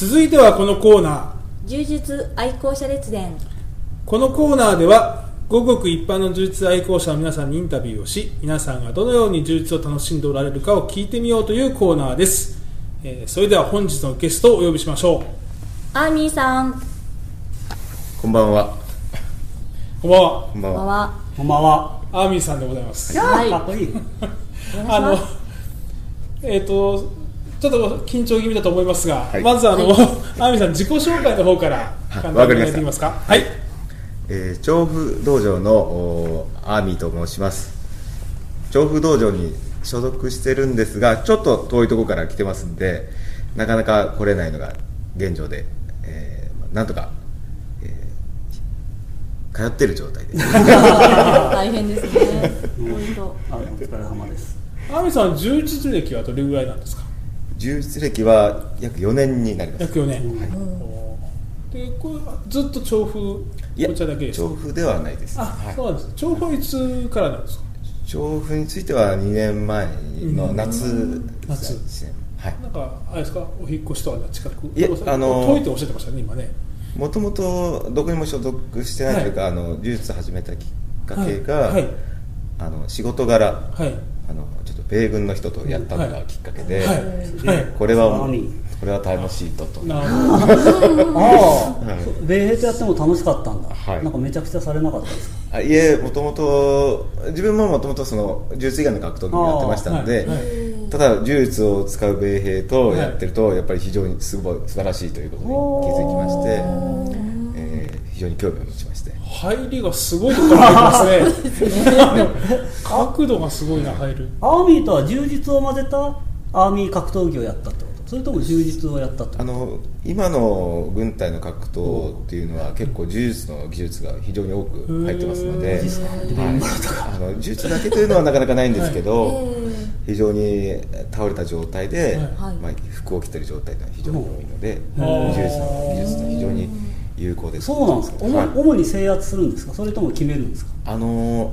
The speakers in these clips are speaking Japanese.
続いてはこのコーナー柔術愛好者列伝このコーナーではごくごく一般の柔術愛好者の皆さんにインタビューをし皆さんがどのように柔術を楽しんでおられるかを聞いてみようというコーナーです、えーそれでは本日のゲストをお呼びしましょうアーミーさんこんばんは。こんばんはこんばんは。こんばんは。アーミーさんでございますはいかっこいい。あのえっ、とちょっと緊張気味だと思いますが、はい。まずあの、アーミーさん自己紹介の方からはい簡単にますか？はい。えー調布道場のおーアーミーと申します。調布道場に所属してるんですが、ちょっと遠いところから来てますんで、なかなか来れないのが現状で、えーなんとか、えー通ってる状態で。大変ですね。本 当あお疲れ様です。アーミーさん柔術歴はどれぐらいなんですか？柔術歴は約4年になります。約4年、おーでこれずっと調布いやこちらだけですか？調布ではないです。あ、はい。そうなんです。調布はいつからなんですか？調布については2年前の夏夏ですね。はい。なんかあれですか？お引っ越しとは近く？いやあのー遠いっておっしゃってましたね今ね。もともとどこにも所属してないというか、あの柔術始めたきっかけが、はい。はい。あの仕事柄。はい。あのと米軍の人とやったのがきっかけで、はい。はい。これはこれは楽しいと。とああ、米兵とやっても楽しかったんだ。はい。なんかめちゃくちゃされなかったですか？あいえもともと自分ももともとその柔術以外の格闘技をやってましたので、あはい。はい。ただ柔術を使う米兵とやってると、やっぱり非常にすごい素晴らしいということに気づきまして、えー非常に興味を持ちまして入りがすごいところから入りま すね。角度がすごいな入る。アーミーとは柔術を混ぜたアーミー格闘技をやったってこと？それとも柔術をやったってこと？あの今の軍隊の格闘っていうのは結構柔術の技術が非常に多く入ってますので、柔術だけというのはなかなかないんですけど、非常に倒れた状態で、はい。まあ、服を着てる状態というのは非常に多いので、うん柔術の技術と非常に有効です。そうなんですか？主はい主に制圧するんですか？それとも決めるんですか？あの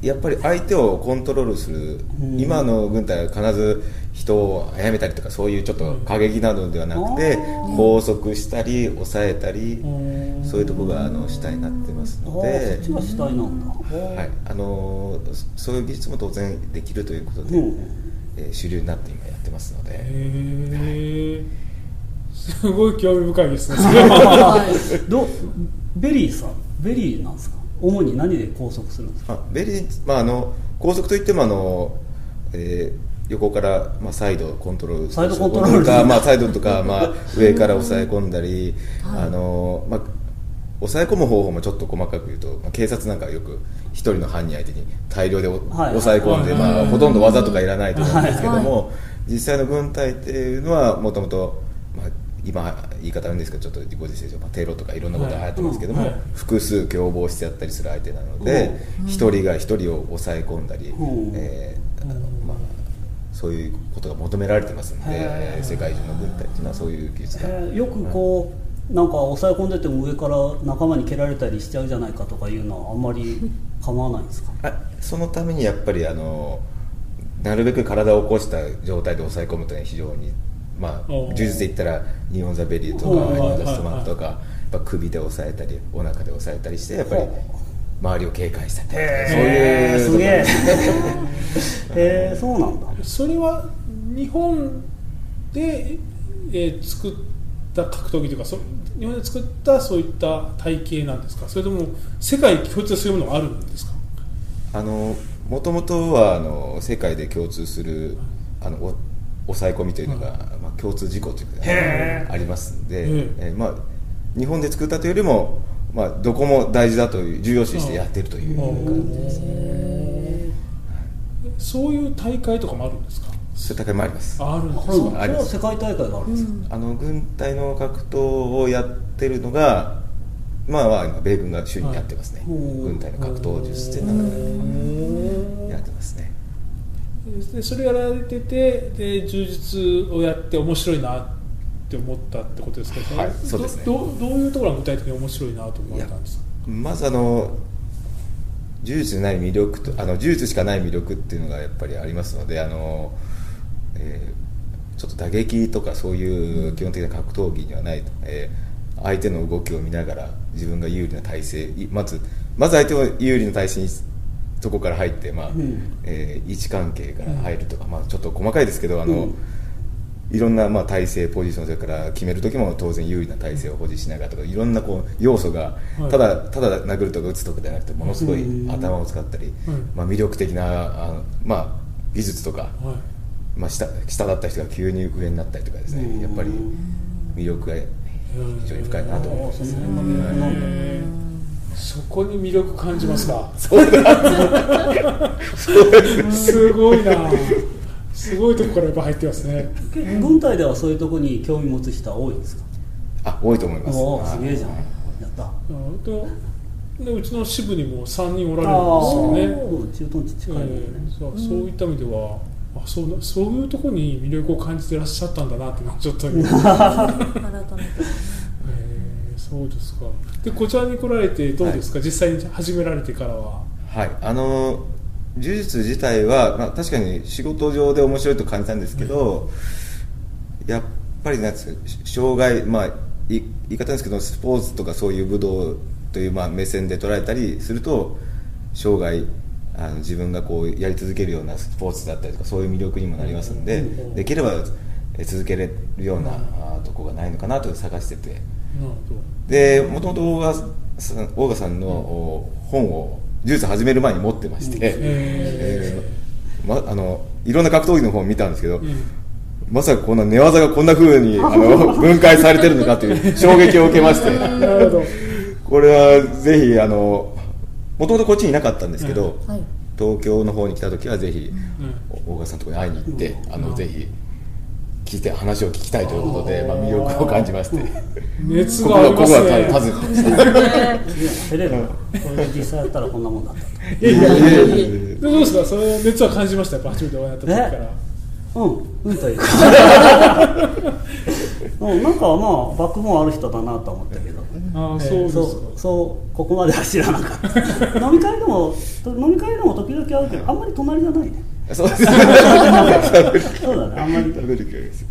やっぱり相手をコントロールする、うん今の軍隊は必ず人を殺めたりとかそういうちょっと過激なのではなくて、うん拘束したり抑えたり、んそういうところがあの主体になってますのでっちが主体なんだ。はい、あのそそういう技術も当然できるということで、うんえー主流になって今やってますので、へえすごい興味深いですね。どベリーさんベリーなんですか？主に何で拘束するんですか？まあ、ベリー、まあ、あの高速といってもあの、えー横から、まあ、サイドをコントロールサイドコントロール。とか、まあ、サイドとか、まあ、上から押さえ込んだり、あのまあ、抑え込む方法もちょっと細かく言うと、まあ、警察なんかはよく一人の犯人相手に大量でおはい。抑え込んで、はい。まあ、ほとんど技とかいらないと思うんですけども、実際の軍隊っていうのはもともとまあ今言い方あるんですけどちょっとご時世上、まあ、テロとかいろんなことが流行ってますけども、はいはい。複数共謀してやったりする相手なので一、人が一人を抑え込んだり、うんえーまあ、そういうことが求められてますので、世界中の軍隊っていうのはそういう技術が、えーよくこうなんか抑え込んでても上から仲間に蹴られたりしちゃうじゃないかとかいうのはあんまり構わないんですか？あそのためにやっぱりあのなるべく体を起こした状態で抑え込むというのは非常に、まあ、おー。柔術で言ったら knee on the belly とか knee on the stomach とかやっぱ首で押さえたりお腹で押さえたりしてやっぱり周りを警戒したりそういうすげええそうなんだ。それは日本で、えー作った格闘技というかそ日本で作ったそういった体系なんですか？それとも世界共通するものがあるんですか？あのもともとはあの世界で共通するあのお抑え込みというのが、まあ、共通事項というか、ありますんで、へええーまあ、日本で作ったというよりも、まあ、どこも大事だという重要視してやっているという感じですそういう大会とかもあるんですか？そういう大会もあります。ああるんですか？あります世界大会があるんですか、あの軍隊の格闘をやってるのがまあまあ今米軍が主にやってますね、はい軍隊の格闘術っていうのがやってますねでそれやられててで柔術をやって面白いなって思ったってことですか？はいそうですね。どどどういうところが具体的に面白いなと思われたんですか？まずあの柔術にない魅力とあの柔術しかない魅力っていうのがやっぱりありますのであの、えーちょっと打撃とかそういう基本的な格闘技にはない、えー相手の動きを見ながら自分が有利な体勢いまずまず相手を有利な体勢にそこから入って、まあん。えー位置関係から入るとか、まあ、ちょっと細かいですけどあの、いろんなまあ体勢ポジションそれから決める時も当然有利な体勢を保持しながらとかいろんなこう要素がはい。ただただ殴るとか打つとかじゃなくてものすごいうん。頭を使ったり、うんまあ、魅力的なあの、まあ、技術とか、はい。まあ、下下だった人が急に上になったりとかですうん。ねやっぱり魅力が非常に深いなと思います。そそこに魅力感じますか、す。ごいなす。ごい。とこからやっぱ入ってますね。軍隊ではそういうところに興味持つ人は多いんですか？あ多いと思います。おすげえじゃん。やった。うんとでうちの支部にも3人おらあれるんですよね。うん駐屯地近いね。えーそうそういった意味ではあそうなそういうところに魅力を感じてらっしゃったんだなっていうのはちょっと今 改めて。えーそうですか。でこちらに来られてどうですか、実際に始められてからは。はい、あの呪術自体は、まあ、確かに仕事上で面白いと感じたんですけど、やっぱりなんですか障害、まあ、い言い方ですけどスポーツとかそういう武道というまあ目線で捉えたりすると生涯あの自分がこうやり続けるようなスポーツだったりとかそういう魅力にもなりますんで、うんできればえ続けれるような、あとこがないのかなと探してて。でもともと大賀さんのお本を呪術始める前に持ってまして、ええーま、あのいろんな格闘技の本を見たんですけど、まさかこんな寝技がこんな風に あの分解されてるのかという 衝撃を受けまして。これはぜひあのもともとこっちにいなかったんですけど、はい。東京の方に来た時はぜひ、うん。大賀さんのところに会いに行って、あうん。のぜひ聞いて話を聞きたいということで、まあ、魅力を感じまして、熱がありますはここはねたずねこれで実際やったらこんなもんだった。といやいや。いやどうですか？その熱は感じました？やっぱ初めてお会いになった時から。うん。うんというかうんなんかまあバックボーンある人だなとは思ったけど。ああそうそうそうここまでは知らなかった。飲み会でもと飲み会でも時々会うけどあんまり隣じゃないねそうですね。そうだねあんまり食べる機会です。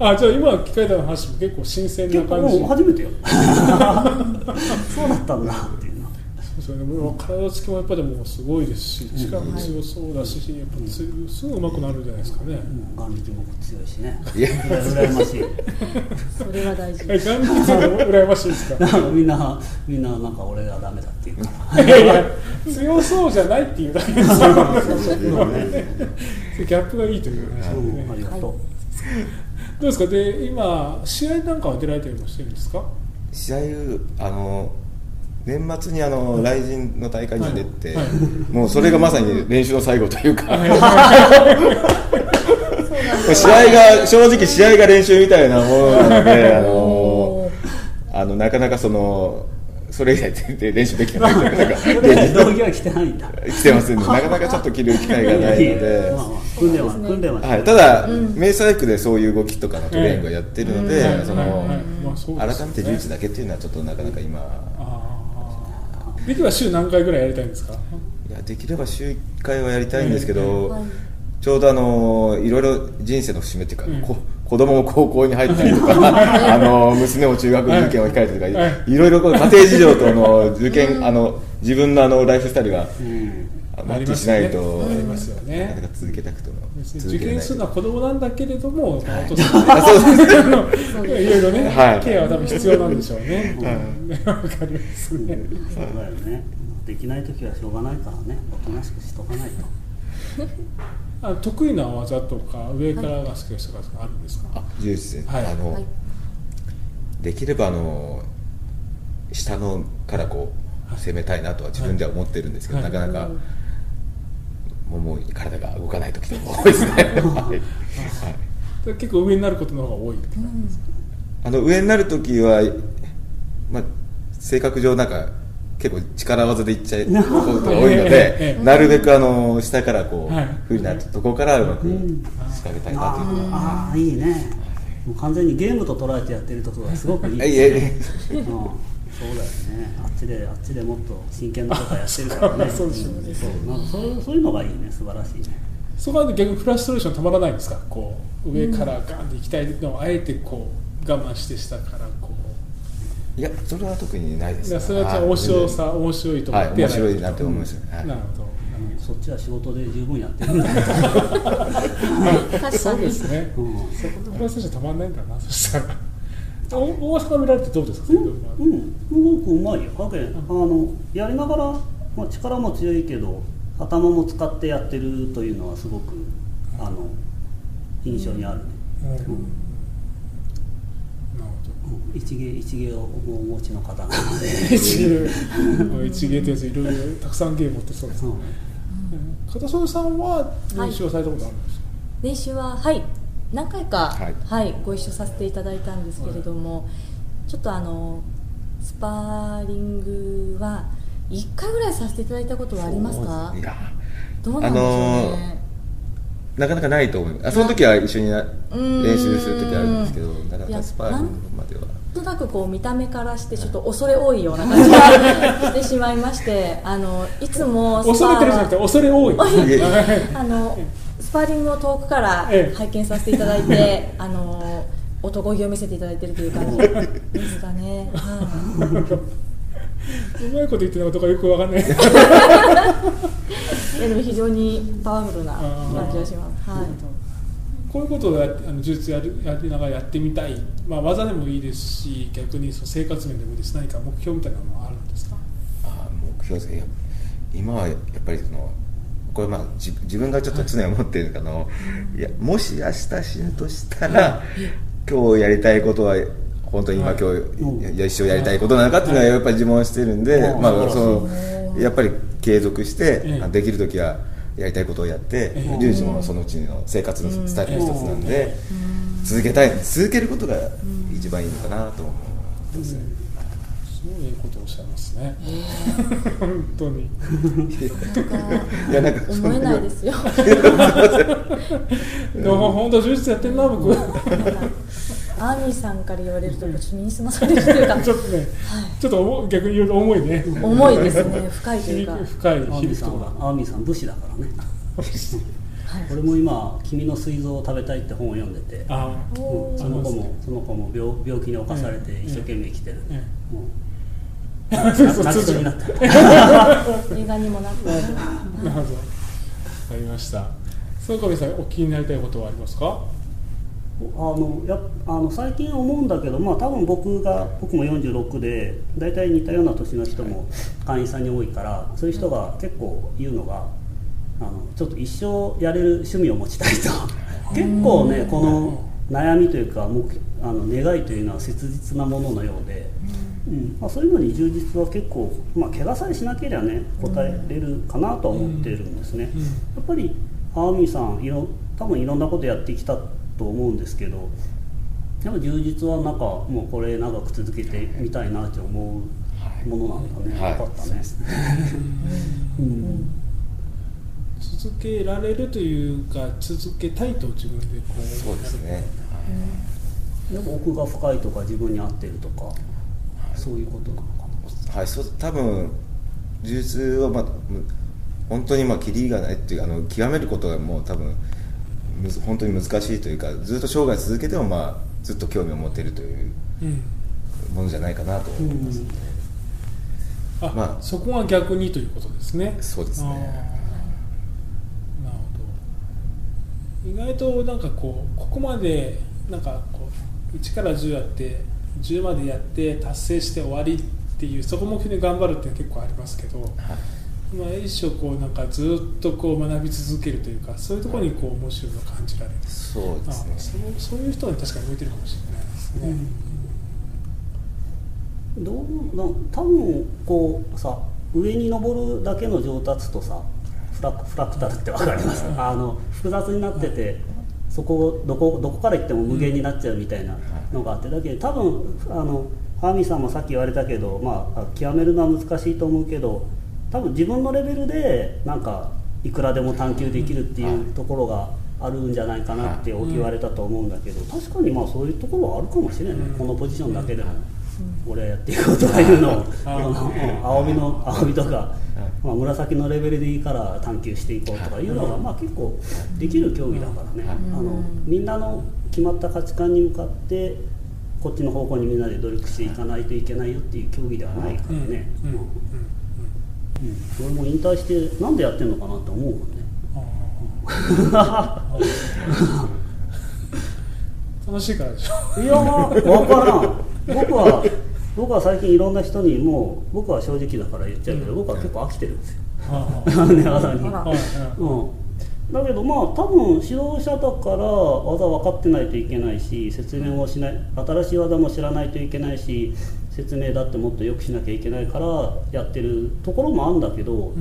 あじゃあ今聞かれた話も結構新鮮な感じ初めてよ そうだったんだってですよね。もう体つきもやっぱでもすごいですし力も強そうだし、やっぱつすぐ上手くなるんじゃないですかね、うん。眼力も強いしね。いや。羨ましい。それは大事。え眼力も羨ましいですか？なんかみんなみんななんか俺がダメだっていうから。いやいや強そうじゃないっていうだけですよ。ギャップがいいという話でね、うんありがとう、どうですか？で今試合なんかは出られたりもしてるんですか？試合あの年末にあの雷神の大会に出て、はい。もうそれがまさに練習の最後というか、試合が正直試合が練習みたいなものなので あのあのなかなかそのそれ以来で練習できてないというか道着は着てないんだ。なかなかちょっと着る機会がないので。まあ。まあ訓練は訓練ははい、ただ、迷彩服でそういう動きとかのトレーニングをやってるので、うん。その、改めて呪術だけっていうのはちょっとなかなか今できれば週何回ぐらいやりたいんですか？いやできれば週1回はやりたいんですけど、はいちょうどあのいろいろ人生の節目っていうか、うん。こ子供も高校に入ったりとか あの娘も中学受験を控えてとか、はいいろいろこう家庭事情との受験、あの自分のあのライフスタイルがうんマッチしないと、ありますよね。なかなか続けたくても別に続けれない受験するのは子供なんだけれども、まあ、お父あさんそうです。ねいろいろね、はい。ケアは多分必要なんでしょうね。はい。うんわかります。ね。そうだよねできない時はしょうがないからね。おとなしくしとかないと。あ得意な技とか上からが好きな人があるんですか？です、はい。あの、はい。できればあの下のからこう攻めたいなとは自分では思ってるんですけど、はい。なかなか、うんもうもう体が動かない時とかも多いですね、はい。結構上になることの方が多いって感じですか？あの上になる時は、まあ、性格上なんか結構力技でいっちゃうことが多いのえで、えなるべくあの下からこう、はい。不利なとこからうまくん仕掛けたいなという、ああいいね。もう完全にゲームと捉えてやってるところがすごくいい、いえいえ。うん、そうだよね。あっちであっちでもっと真剣なことやってるからね。そうですよね。んそうなんかそうそういうのがいいね。素晴らしいね。そこは逆にフラストレーションたまらないんですか？こう上からガンって行きたいのをあえてこう我慢して下からこう。いやそれは特にないですいやそれはじゃあ面白さ面白い。と思はいってや面白いなって思いますよ、はい。なるほど。そっちは仕事で十分やってる そうですね、うん。そこでフラストレーションたまんないんだなそしたら。お大阪見られてどうですか、うん、うん、すごくうまいよ。だけどあのやりながら、まあ、力も強いけど頭も使ってやってるというのはすごくあの印象にあるね。うん。なるほうん一芸一芸をお持ちの方なのどで。一芸。一芸ってやついろいろたくさん芸持ってそうです。ね、うん。片曽さんは練習をされたことあるんですか、練習ははい何回か、はい。はいご一緒させていただいたんですけれども、ちょっとあのスパーリングは1回ぐらいさせていただいたことはありますか？いやどうなんでしょうね、なかなかないと思います。あその時は一緒に練習する時あるんですけどなかなかスパーリングまでは。なんとなくこう見た目からしてちょっと恐れ多いような感じが してしまいましてあのいつも恐れてるじゃなくて恐れ多い。あのスパーリングを遠くからええ。拝見させていただいて、あの男気を見せていただいているという感じ ですかね。はうまいこと言ってるのかどうかよくわかんない。い、いやでも非常にパワフルな感じがします。はい。こういうことをやってあの呪術やるやりながらやってみたい、まあ、技でもいいですし逆にその生活面でもいいです。何か目標みたいなのはあるんですか？あ目標です。今はやっぱりそのこれまあ自自分がちょっと常に思っているかの、い。やもし明日死ぬとしたら、今日やりたいことは本当に今、はい。今うん。日や一生やりたいことなのかっていうのはやっぱり自問してるんで、はいまあはいそのやっぱり継続して、できる時はやりたいことをやって、ええ。リュウジもそのうちの生活のスタイルの一つなんで、続けたい続けることが一番いいのかなと思います、すごいいいことをおっしゃいますね。本当に。いやなんか思えないですよ。でも本当呪術やってんな僕。アーミーさんから言われるとちょっと身にすまされるというか。ちょっとね、ちょっと思う逆に言うと重いね。重いですね。深いというか。深いアーミーさん響きとかはアーミーさん武士だからね。俺も今「君の膵臓を食べたい」って本を読んでて。ああおーその子もその子も病病気に侵されて一生懸命生きてる、えもうそう泣きそうになった映画にもなってる。なるほど。わかりました。そのかみさんお気になりたいことはありますか？あのやあの最近思うんだけど、まあ、多分僕が僕も46で大体似たような年の人も会員さんに多いからそういう人が結構言うのがあのちょっと一生やれる趣味を持ちたいと。結構ねこの悩みというか目あの願いというのは切実なもののようで、うん。まあ、そういうのに充実は結構、まあ、怪我さえしなければね応えれるかなとは思っているんですね。うん。やっぱりアーミーさんいろ多分いろんなことやってきたと思うんですけどやっぱ充実はなんかもうこれ長く続けてみたいなって思うものなんだね、はい。よかったね、うん。続けられるというか続けたいと自分でこう。そうですね、でも奥が深いとか自分に合ってるとかそういうことなのかな。はい、そう多分呪術は、まあ、む本当にまあキリがないっていうあの極めることがもう多分むず本当に難しいというかずっと生涯続けても、まあ、ずっと興味を持っているといううん。ものじゃないかなと思います、あ、まあ。そこが逆にということですね。そうですね。なるほど。意外となんかこうここまでなんかこう1から10やって10までやって達成して終わりっていうそこ目標に頑張るっていうのは結構ありますけど、はい。まあ、一生こうなんかずっとこう学び続けるというかそういうところにこう面白いのを感じられる、そうあですね。そうそういう人は確かに向いてるかもしれないですね、どうな多分こうさ上に登るだけの上達とさフラフラクタルってわかります？あの複雑になっててそこをどこどこから行っても無限になっちゃうみたいなのがあってだけど多分あのハーミーさんもさっき言われたけど、まあ、極めるのは難しいと思うけど多分自分のレベルでなんかいくらでも探求できるっていうところがあるんじゃないかなって言われたと思うんだけど確かにまあそういうところはあるかもしれないね、このポジションだけでも。俺はやっていこうとかいうのを、青みの青みとかまあ、紫のレベルでいいから探求していこうとかいうのが、まあ、結構できる競技だからね、あのみんなの決まった価値観に向かってこっちの方向にみんなで努力していかないといけないよっていう競技ではないからね、うん。うん。うん。うん。俺も引退してなんでやってんのかなって思うもんね。楽しいからでしょ。いやー分からん。僕は僕は最近いろんな人にもう僕は正直だから言っちゃうけど、僕は結構飽きてるんですよ。あ寝技に。うん。だけどまあ多分指導者だから技分かってないといけないし説明もしない新しい技も知らないといけないし説明だってもっとよくしなきゃいけないからやってるところもあるんだけど、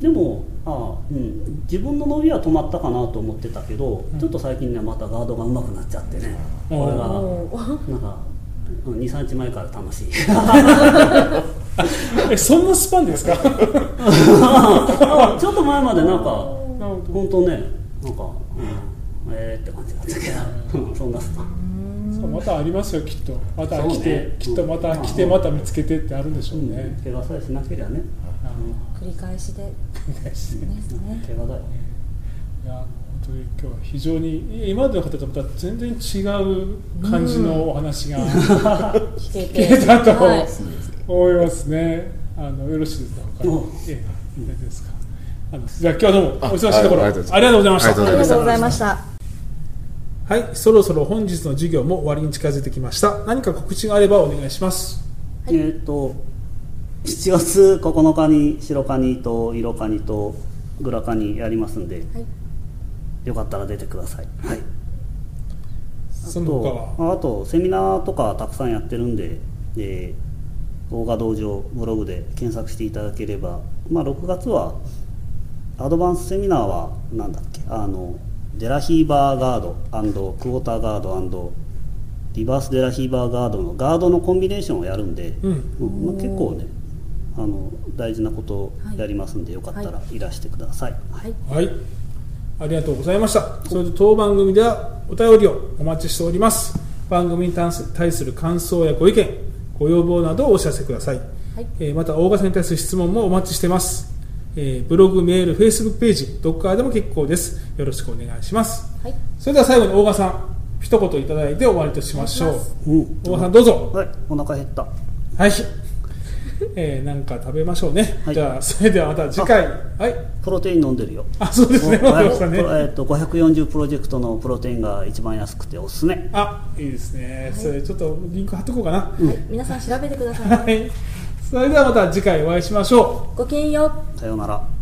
でもあ、うん、自分の伸びは止まったかなと思ってたけど、ちょっと最近ねまたガードが上手くなっちゃってね、うんこれがなんか23日前から楽しい。えそんなスパンですか？あ ちょっと前までなんか本当ねなんか、うん、えーって感じだったけどうん。そんなスパン。そうまたありますよきっと。また来て、ね。きっとまたうん。来てまた見つけてってあるんでしょうね、怪我さえしなければね。繰り返しで。ですね。怪我だよいや本当に今日は非常に今までの方とまた全然違う感じのお話が聞けて聞けたと はい思いますね。あのよろしいですか？他にうんええ大丈夫ですか？あのじゃあ今日はどうもお忙しいところあありがとうございました。ありがとうございましたはい、そろそろ本日の授業も終わりに近づいてきました。何か告知があればお願いします。えーっと7月9日に白カニと色カニとグラカニやりますんではいよかったら出てください。はい。その他は？ああとセミナーとかたくさんやってるんで、えー大賀道場ブログで検索していただければ、まあ、6月はアドバンスセミナーはなんだっけ？あのデラヒーバーガードクォーターガードリバースデラヒーバーガードのガードのコンビネーションをやるんで、うん。うんまあ、結構ねあの大事なことをやりますんで、よかったらいらしてください、はい。はい。ありがとうございました。それで当番組ではお便りをお待ちしております。番組に対する感想やご意見、ご要望などをお知らせください。はいえーまた大型に対する質問もお待ちしてます。えーブログ、メール、フェイスブックページ、ドッカーでも結構です。よろしくお願いします。はいそれでは最後に大賀さん、一言いただいて終わりとしましょう大賀さんどうぞ。はいお腹減ったはい。えー、なんか食べましょうね。はいじゃあ、それではまた次回。はい。プロテイン飲んでるよあ、そうですね。わかりましたえね。ーと540プロジェクトのプロテインが一番安くておすすめあ、いいですね。それちょっとリンク貼っとこうかな。はい皆さん調べてくださいはい。それではまた次回お会いしましょう。ごきげんようさようなら